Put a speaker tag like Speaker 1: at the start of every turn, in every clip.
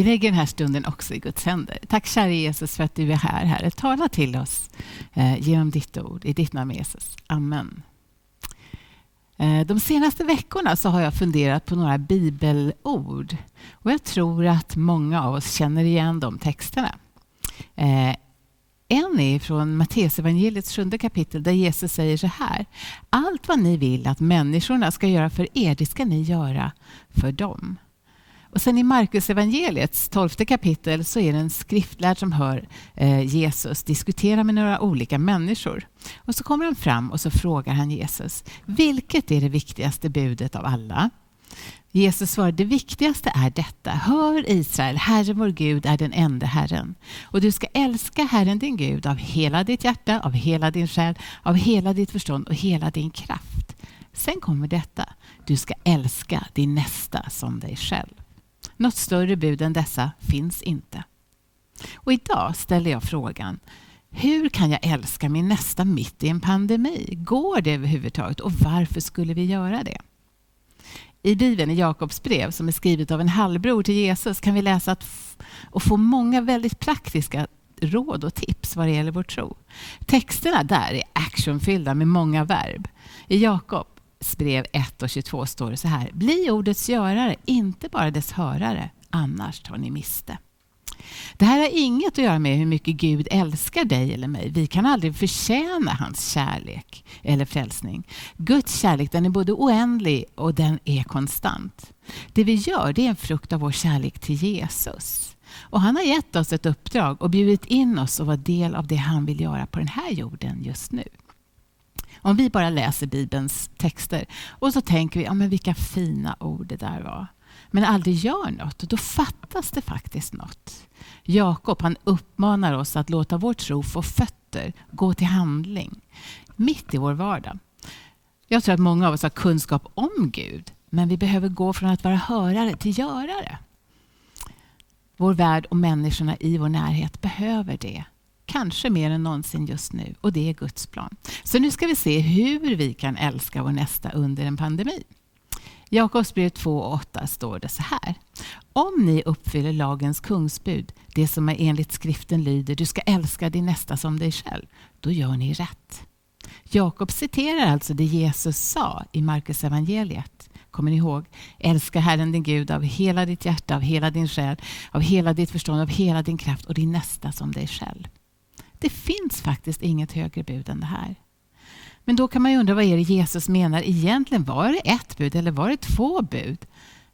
Speaker 1: Vi lägger den här stunden också i Guds händer. Tack kära Jesus för att du är här, Herre. Tala till oss eh, genom ditt ord. I ditt namn Jesus. Amen. Eh, de senaste veckorna så har jag funderat på några bibelord. Och jag tror att många av oss känner igen de texterna. Eh, en är från Matteusevangeliets sjunde kapitel där Jesus säger så här. Allt vad ni vill att människorna ska göra för er, det ska ni göra för dem. Och sen i Markus evangeliets tolfte kapitel så är det en skriftlärd som hör eh, Jesus diskutera med några olika människor. Och så kommer han fram och så frågar han Jesus, vilket är det viktigaste budet av alla? Jesus svarar, det viktigaste är detta. Hör Israel, Herren vår Gud är den enda Herren. Och du ska älska Herren din Gud av hela ditt hjärta, av hela din själ, av hela ditt förstånd och hela din kraft. Sen kommer detta, du ska älska din nästa som dig själv. Något större bud än dessa finns inte. Och idag ställer jag frågan, hur kan jag älska min nästa mitt i en pandemi? Går det överhuvudtaget och varför skulle vi göra det? I Bibeln, i Jakobs brev, som är skrivet av en halvbror till Jesus, kan vi läsa att och få många väldigt praktiska råd och tips vad det gäller vår tro. Texterna där är actionfyllda med många verb. I Jakob brev 1 och 22 står det så här. Bli ordets görare, inte bara dess hörare, annars tar ni miste. Det här har inget att göra med hur mycket Gud älskar dig eller mig. Vi kan aldrig förtjäna hans kärlek eller frälsning. Guds kärlek den är både oändlig och den är konstant. Det vi gör det är en frukt av vår kärlek till Jesus. Och Han har gett oss ett uppdrag och bjudit in oss att vara del av det han vill göra på den här jorden just nu. Om vi bara läser Bibelns texter och så tänker vi, ja, men vilka fina ord det där var men aldrig gör något, då fattas det faktiskt något. Jakob han uppmanar oss att låta vår tro få fötter, gå till handling, mitt i vår vardag. Jag tror att många av oss har kunskap om Gud, men vi behöver gå från att vara hörare till görare. Vår värld och människorna i vår närhet behöver det. Kanske mer än någonsin just nu. Och det är Guds plan. Så nu ska vi se hur vi kan älska vår nästa under en pandemi. Jakobsbrevet 2.8 står det så här. Om ni uppfyller lagens kungsbud, det som är enligt skriften lyder, du ska älska din nästa som dig själv, då gör ni rätt. Jakob citerar alltså det Jesus sa i Markus evangeliet. Kommer ni ihåg? Älska Herren din Gud av hela ditt hjärta, av hela din själ, av hela ditt förstånd, av hela din kraft och din nästa som dig själv. Det finns faktiskt inget högre bud än det här. Men då kan man ju undra vad är det Jesus menar egentligen? Var det ett bud eller var det två bud?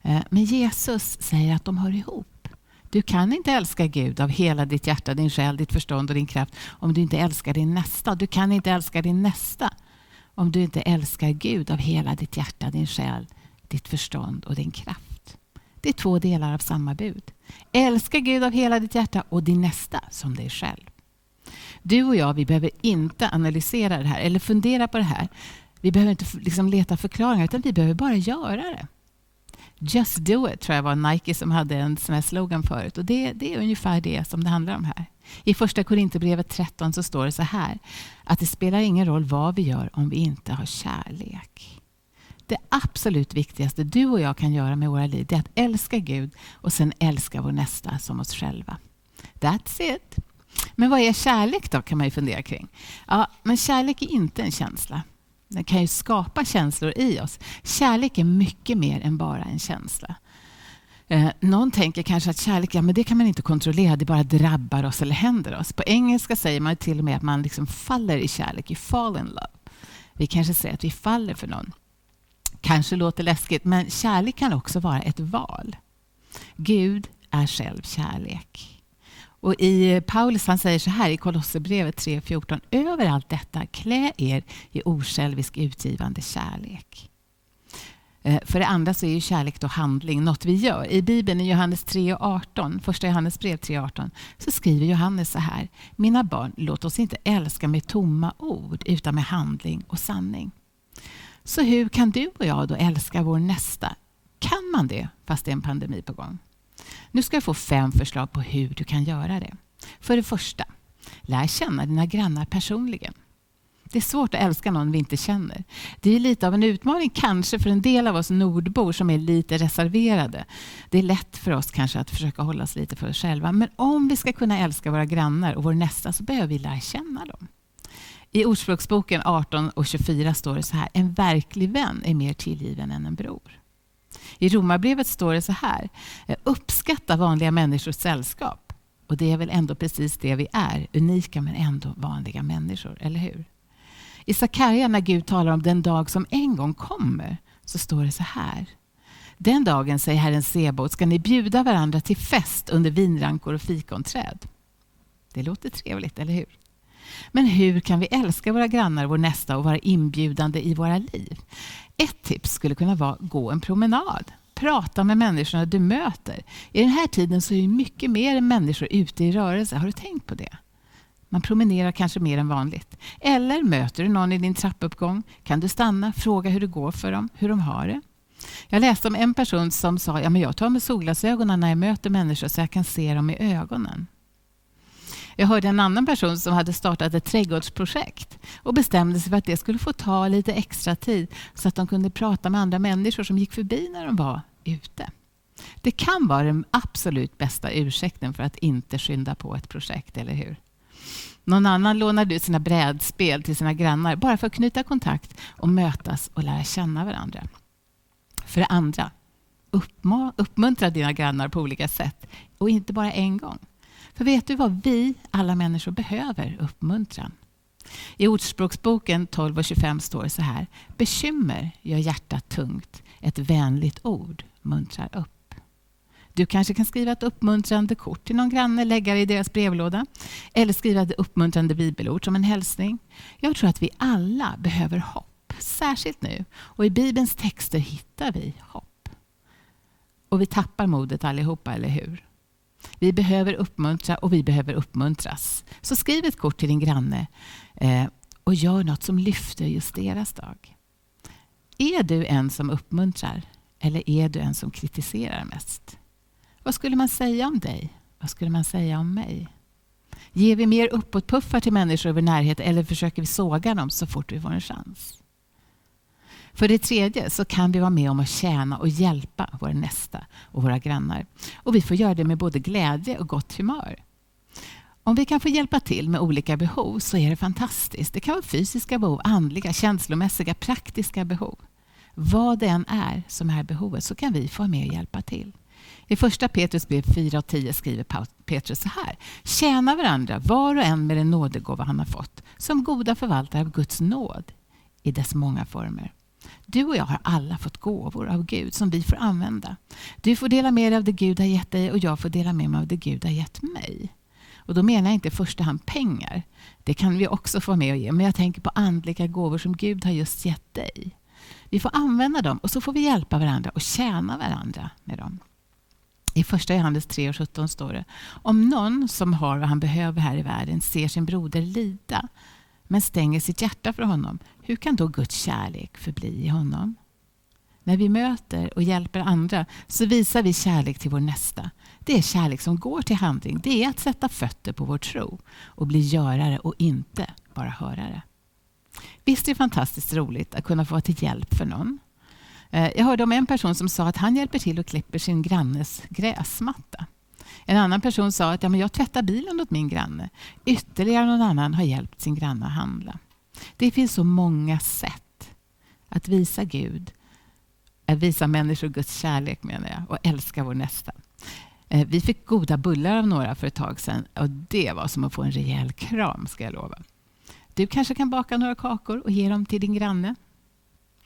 Speaker 1: Eh, men Jesus säger att de hör ihop. Du kan inte älska Gud av hela ditt hjärta, din själ, ditt förstånd och din kraft om du inte älskar din nästa. Du kan inte älska din nästa om du inte älskar Gud av hela ditt hjärta, din själ, ditt förstånd och din kraft. Det är två delar av samma bud. Älska Gud av hela ditt hjärta och din nästa som dig själv. Du och jag, vi behöver inte analysera det här eller fundera på det här. Vi behöver inte liksom leta förklaringar, utan vi behöver bara göra det. Just do it, tror jag var Nike som hade en sån här slogan förut. Och det, det är ungefär det som det handlar om här. I första Korinthierbrevet 13 så står det så här, att det spelar ingen roll vad vi gör om vi inte har kärlek. Det absolut viktigaste du och jag kan göra med våra liv, det är att älska Gud och sen älska vår nästa som oss själva. That's it. Men vad är kärlek då, kan man ju fundera kring. Ja, men kärlek är inte en känsla. Den kan ju skapa känslor i oss. Kärlek är mycket mer än bara en känsla. Eh, någon tänker kanske att kärlek ja, men det kan man inte kontrollera, det bara drabbar oss eller händer oss. På engelska säger man till och med att man liksom faller i kärlek, you fall in love. Vi kanske säger att vi faller för någon. Kanske låter läskigt, men kärlek kan också vara ett val. Gud är själv kärlek. Och i Paulus han säger så här i Kolosserbrevet 3.14. Över allt detta klä er i osjälvisk utgivande kärlek. Eh, för det andra så är ju kärlek då handling, något vi gör. I Bibeln i Johannes 3.18, första Johannes brev 3.18, så skriver Johannes så här. Mina barn, låt oss inte älska med tomma ord, utan med handling och sanning. Så hur kan du och jag då älska vår nästa? Kan man det fast det är en pandemi på gång? Nu ska du få fem förslag på hur du kan göra det. För det första, lär känna dina grannar personligen. Det är svårt att älska någon vi inte känner. Det är lite av en utmaning kanske för en del av oss nordbor som är lite reserverade. Det är lätt för oss kanske att försöka hålla oss lite för oss själva. Men om vi ska kunna älska våra grannar och vår nästa så behöver vi lära känna dem. I Ordspråksboken 18 och 24 står det så här. En verklig vän är mer tillgiven än en bror. I Romarbrevet står det så här. Eh, uppskatta vanliga människors sällskap. Och det är väl ändå precis det vi är. Unika men ändå vanliga människor, eller hur? I Sakarja när Gud talar om den dag som en gång kommer så står det så här. Den dagen, säger Herren Sebot, ska ni bjuda varandra till fest under vinrankor och fikonträd. Det låter trevligt, eller hur? Men hur kan vi älska våra grannar, vår nästa och vara inbjudande i våra liv? Ett tips skulle kunna vara gå en promenad. Prata med människorna du möter. I den här tiden så är mycket mer än människor ute i rörelse. Har du tänkt på det? Man promenerar kanske mer än vanligt. Eller möter du någon i din trappuppgång kan du stanna, fråga hur det går för dem, hur de har det. Jag läste om en person som sa ja, men jag tar med solglasögonen när jag möter människor så jag kan se dem i ögonen. Jag hörde en annan person som hade startat ett trädgårdsprojekt och bestämde sig för att det skulle få ta lite extra tid så att de kunde prata med andra människor som gick förbi när de var ute. Det kan vara den absolut bästa ursäkten för att inte skynda på ett projekt, eller hur? Någon annan lånade ut sina brädspel till sina grannar bara för att knyta kontakt och mötas och lära känna varandra. För det andra, uppmuntra dina grannar på olika sätt och inte bara en gång. För vet du vad vi, alla människor, behöver? Uppmuntran. I Ordspråksboken 12 och 25 står det så här. Bekymmer gör hjärtat tungt. Ett vänligt ord muntrar upp. Du kanske kan skriva ett uppmuntrande kort till någon granne, lägga det i deras brevlåda. Eller skriva ett uppmuntrande bibelord som en hälsning. Jag tror att vi alla behöver hopp, särskilt nu. Och i Bibelns texter hittar vi hopp. Och vi tappar modet allihopa, eller hur? Vi behöver uppmuntra och vi behöver uppmuntras. Så skriv ett kort till din granne eh, och gör något som lyfter just deras dag. Är du en som uppmuntrar eller är du en som kritiserar mest? Vad skulle man säga om dig? Vad skulle man säga om mig? Ger vi mer uppåtpuffar till människor i vår närhet eller försöker vi såga dem så fort vi får en chans? För det tredje så kan vi vara med om att tjäna och hjälpa vår nästa och våra grannar. Och vi får göra det med både glädje och gott humör. Om vi kan få hjälpa till med olika behov så är det fantastiskt. Det kan vara fysiska behov, andliga, känslomässiga, praktiska behov. Vad det än är som är behovet så kan vi få vara med och hjälpa till. I första Petrus brev 4 och 10 skriver Petrus så här. Tjäna varandra, var och en med den nådegåva han har fått, som goda förvaltare av Guds nåd i dess många former. Du och jag har alla fått gåvor av Gud som vi får använda. Du får dela med dig av det Gud har gett dig och jag får dela med mig av det Gud har gett mig. Och Då menar jag inte i första hand pengar. Det kan vi också få med och ge. Men jag tänker på andliga gåvor som Gud har just gett dig. Vi får använda dem och så får vi hjälpa varandra och tjäna varandra med dem. I första Johannes 3 och 17 står det Om någon som har vad han behöver här i världen ser sin broder lida men stänger sitt hjärta för honom, hur kan då Guds kärlek förbli i honom? När vi möter och hjälper andra så visar vi kärlek till vår nästa. Det är kärlek som går till handling. Det är att sätta fötter på vår tro och bli görare och inte bara hörare. Visst är det fantastiskt roligt att kunna få vara till hjälp för någon. Eh, jag hörde om en person som sa att han hjälper till och klipper sin grannes gräsmatta. En annan person sa att ja, men jag tvättar bilen åt min granne. Ytterligare någon annan har hjälpt sin granne att handla. Det finns så många sätt att visa Gud, att visa människor Guds kärlek menar jag, och älska vår nästa. Eh, vi fick goda bullar av några för ett tag sedan och det var som att få en rejäl kram ska jag lova. Du kanske kan baka några kakor och ge dem till din granne?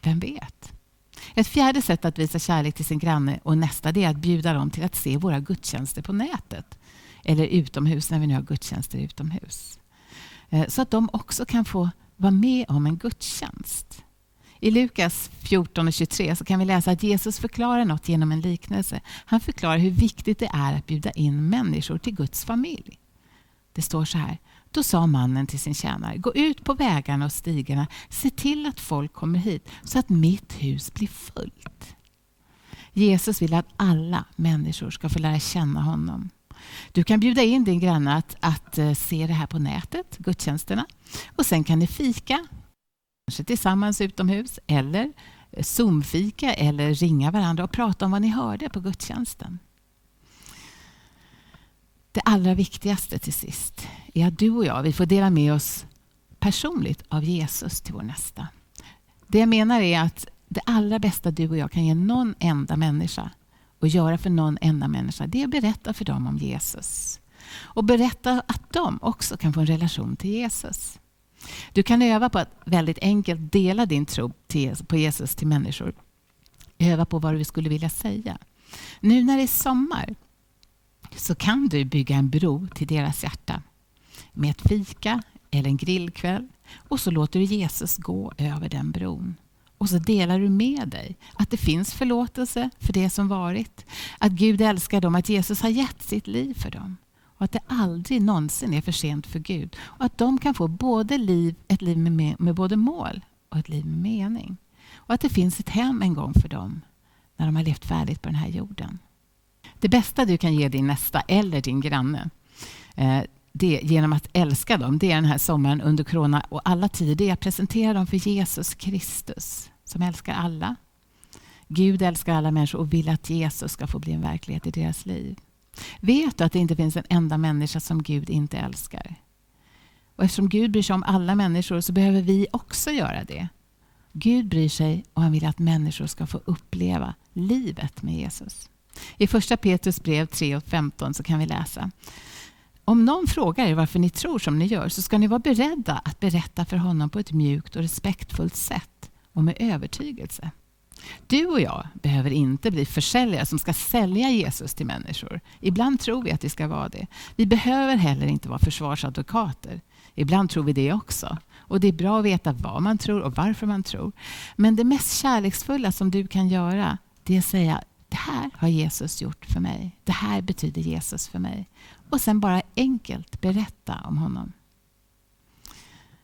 Speaker 1: Vem vet? Ett fjärde sätt att visa kärlek till sin granne och nästa det är att bjuda dem till att se våra gudstjänster på nätet. Eller utomhus när vi nu har gudstjänster utomhus. Eh, så att de också kan få vara med om en gudstjänst. I Lukas 14 och 23 så kan vi läsa att Jesus förklarar något genom en liknelse. Han förklarar hur viktigt det är att bjuda in människor till Guds familj. Det står så här. Då sa mannen till sin tjänare, gå ut på vägarna och stigarna, se till att folk kommer hit så att mitt hus blir fullt. Jesus vill att alla människor ska få lära känna honom. Du kan bjuda in din granne att, att eh, se det här på nätet, gudstjänsterna. Och sen kan ni fika kanske tillsammans utomhus eller eh, Zoomfika eller ringa varandra och prata om vad ni hörde på gudstjänsten. Det allra viktigaste till sist är att du och jag vi får dela med oss personligt av Jesus till vår nästa. Det jag menar är att det allra bästa du och jag kan ge någon enda människa och göra för någon enda människa, det är att berätta för dem om Jesus. Och berätta att de också kan få en relation till Jesus. Du kan öva på att väldigt enkelt dela din tro på Jesus till människor. Öva på vad du skulle vilja säga. Nu när det är sommar så kan du bygga en bro till deras hjärta med ett fika eller en grillkväll och så låter du Jesus gå över den bron. Och så delar du med dig att det finns förlåtelse för det som varit. Att Gud älskar dem, att Jesus har gett sitt liv för dem. Och att det aldrig någonsin är för sent för Gud. Och att de kan få både liv, ett liv med, med både mål och ett liv med mening. Och att det finns ett hem en gång för dem när de har levt färdigt på den här jorden. Det bästa du kan ge din nästa eller din granne eh, det, genom att älska dem, det är den här sommaren under corona och alla tider, det är att presentera dem för Jesus Kristus som älskar alla. Gud älskar alla människor och vill att Jesus ska få bli en verklighet i deras liv. Vet du att det inte finns en enda människa som Gud inte älskar? Och eftersom Gud bryr sig om alla människor så behöver vi också göra det. Gud bryr sig och han vill att människor ska få uppleva livet med Jesus. I första Petrus brev 3 och 15 så kan vi läsa om någon frågar er varför ni tror som ni gör så ska ni vara beredda att berätta för honom på ett mjukt och respektfullt sätt och med övertygelse. Du och jag behöver inte bli försäljare som ska sälja Jesus till människor. Ibland tror vi att vi ska vara det. Vi behöver heller inte vara försvarsadvokater. Ibland tror vi det också. Och Det är bra att veta vad man tror och varför man tror. Men det mest kärleksfulla som du kan göra det är att säga det här har Jesus gjort för mig. Det här betyder Jesus för mig. Och sen bara enkelt berätta om honom.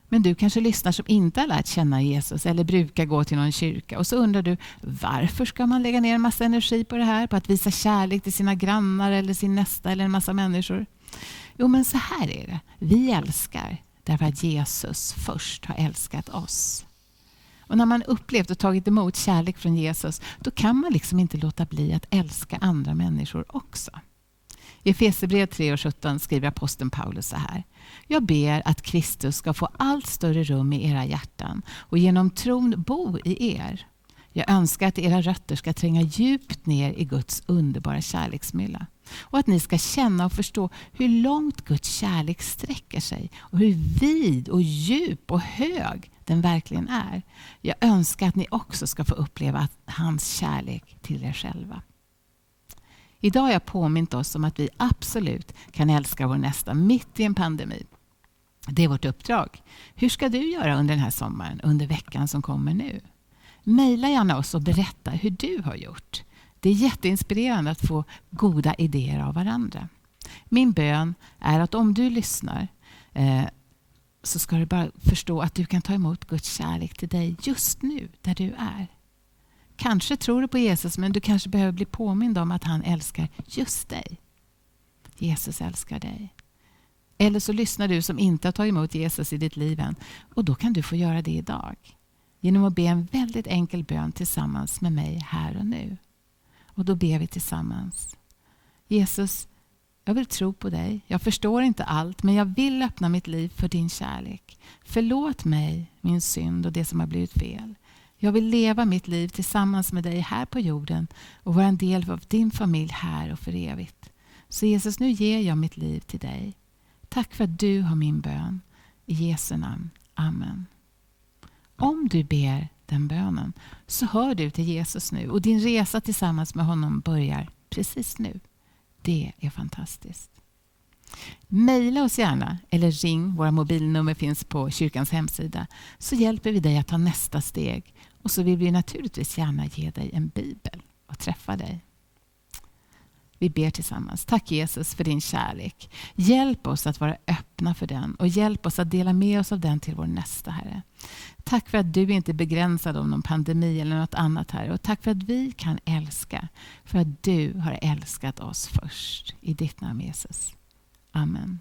Speaker 1: Men du kanske lyssnar som inte har lärt känna Jesus eller brukar gå till någon kyrka och så undrar du varför ska man lägga ner en massa energi på det här? På att visa kärlek till sina grannar eller sin nästa eller en massa människor? Jo, men så här är det. Vi älskar därför att Jesus först har älskat oss. Och när man upplevt och tagit emot kärlek från Jesus, då kan man liksom inte låta bli att älska andra människor också. I Efesierbrevet 3 och 17 skriver aposteln Paulus så här. Jag ber att Kristus ska få allt större rum i era hjärtan och genom tron bo i er. Jag önskar att era rötter ska tränga djupt ner i Guds underbara kärleksmylla och att ni ska känna och förstå hur långt Guds kärlek sträcker sig och hur vid och djup och hög den verkligen är. Jag önskar att ni också ska få uppleva hans kärlek till er själva. Idag har jag påmint oss om att vi absolut kan älska vår nästa mitt i en pandemi. Det är vårt uppdrag. Hur ska du göra under den här sommaren, under veckan som kommer nu? Maila gärna oss och berätta hur du har gjort. Det är jätteinspirerande att få goda idéer av varandra. Min bön är att om du lyssnar eh, så ska du bara förstå att du kan ta emot Guds kärlek till dig just nu, där du är. Kanske tror du på Jesus, men du kanske behöver bli påmind om att han älskar just dig. Jesus älskar dig. Eller så lyssnar du som inte har tagit emot Jesus i ditt liv än. Och då kan du få göra det idag. Genom att be en väldigt enkel bön tillsammans med mig här och nu. Och då ber vi tillsammans. Jesus, jag vill tro på dig. Jag förstår inte allt, men jag vill öppna mitt liv för din kärlek. Förlåt mig min synd och det som har blivit fel. Jag vill leva mitt liv tillsammans med dig här på jorden och vara en del av din familj här och för evigt. Så Jesus, nu ger jag mitt liv till dig. Tack för att du har min bön. I Jesu namn. Amen. Om du ber den bönen så hör du till Jesus nu och din resa tillsammans med honom börjar precis nu. Det är fantastiskt. Mejla oss gärna eller ring. Våra mobilnummer finns på kyrkans hemsida. Så hjälper vi dig att ta nästa steg. Och så vill vi naturligtvis gärna ge dig en bibel och träffa dig. Vi ber tillsammans. Tack Jesus för din kärlek. Hjälp oss att vara öppna för den och hjälp oss att dela med oss av den till vår nästa Herre. Tack för att du inte är begränsad av någon pandemi eller något annat Herre. Och tack för att vi kan älska. För att du har älskat oss först. I ditt namn Jesus. Amen.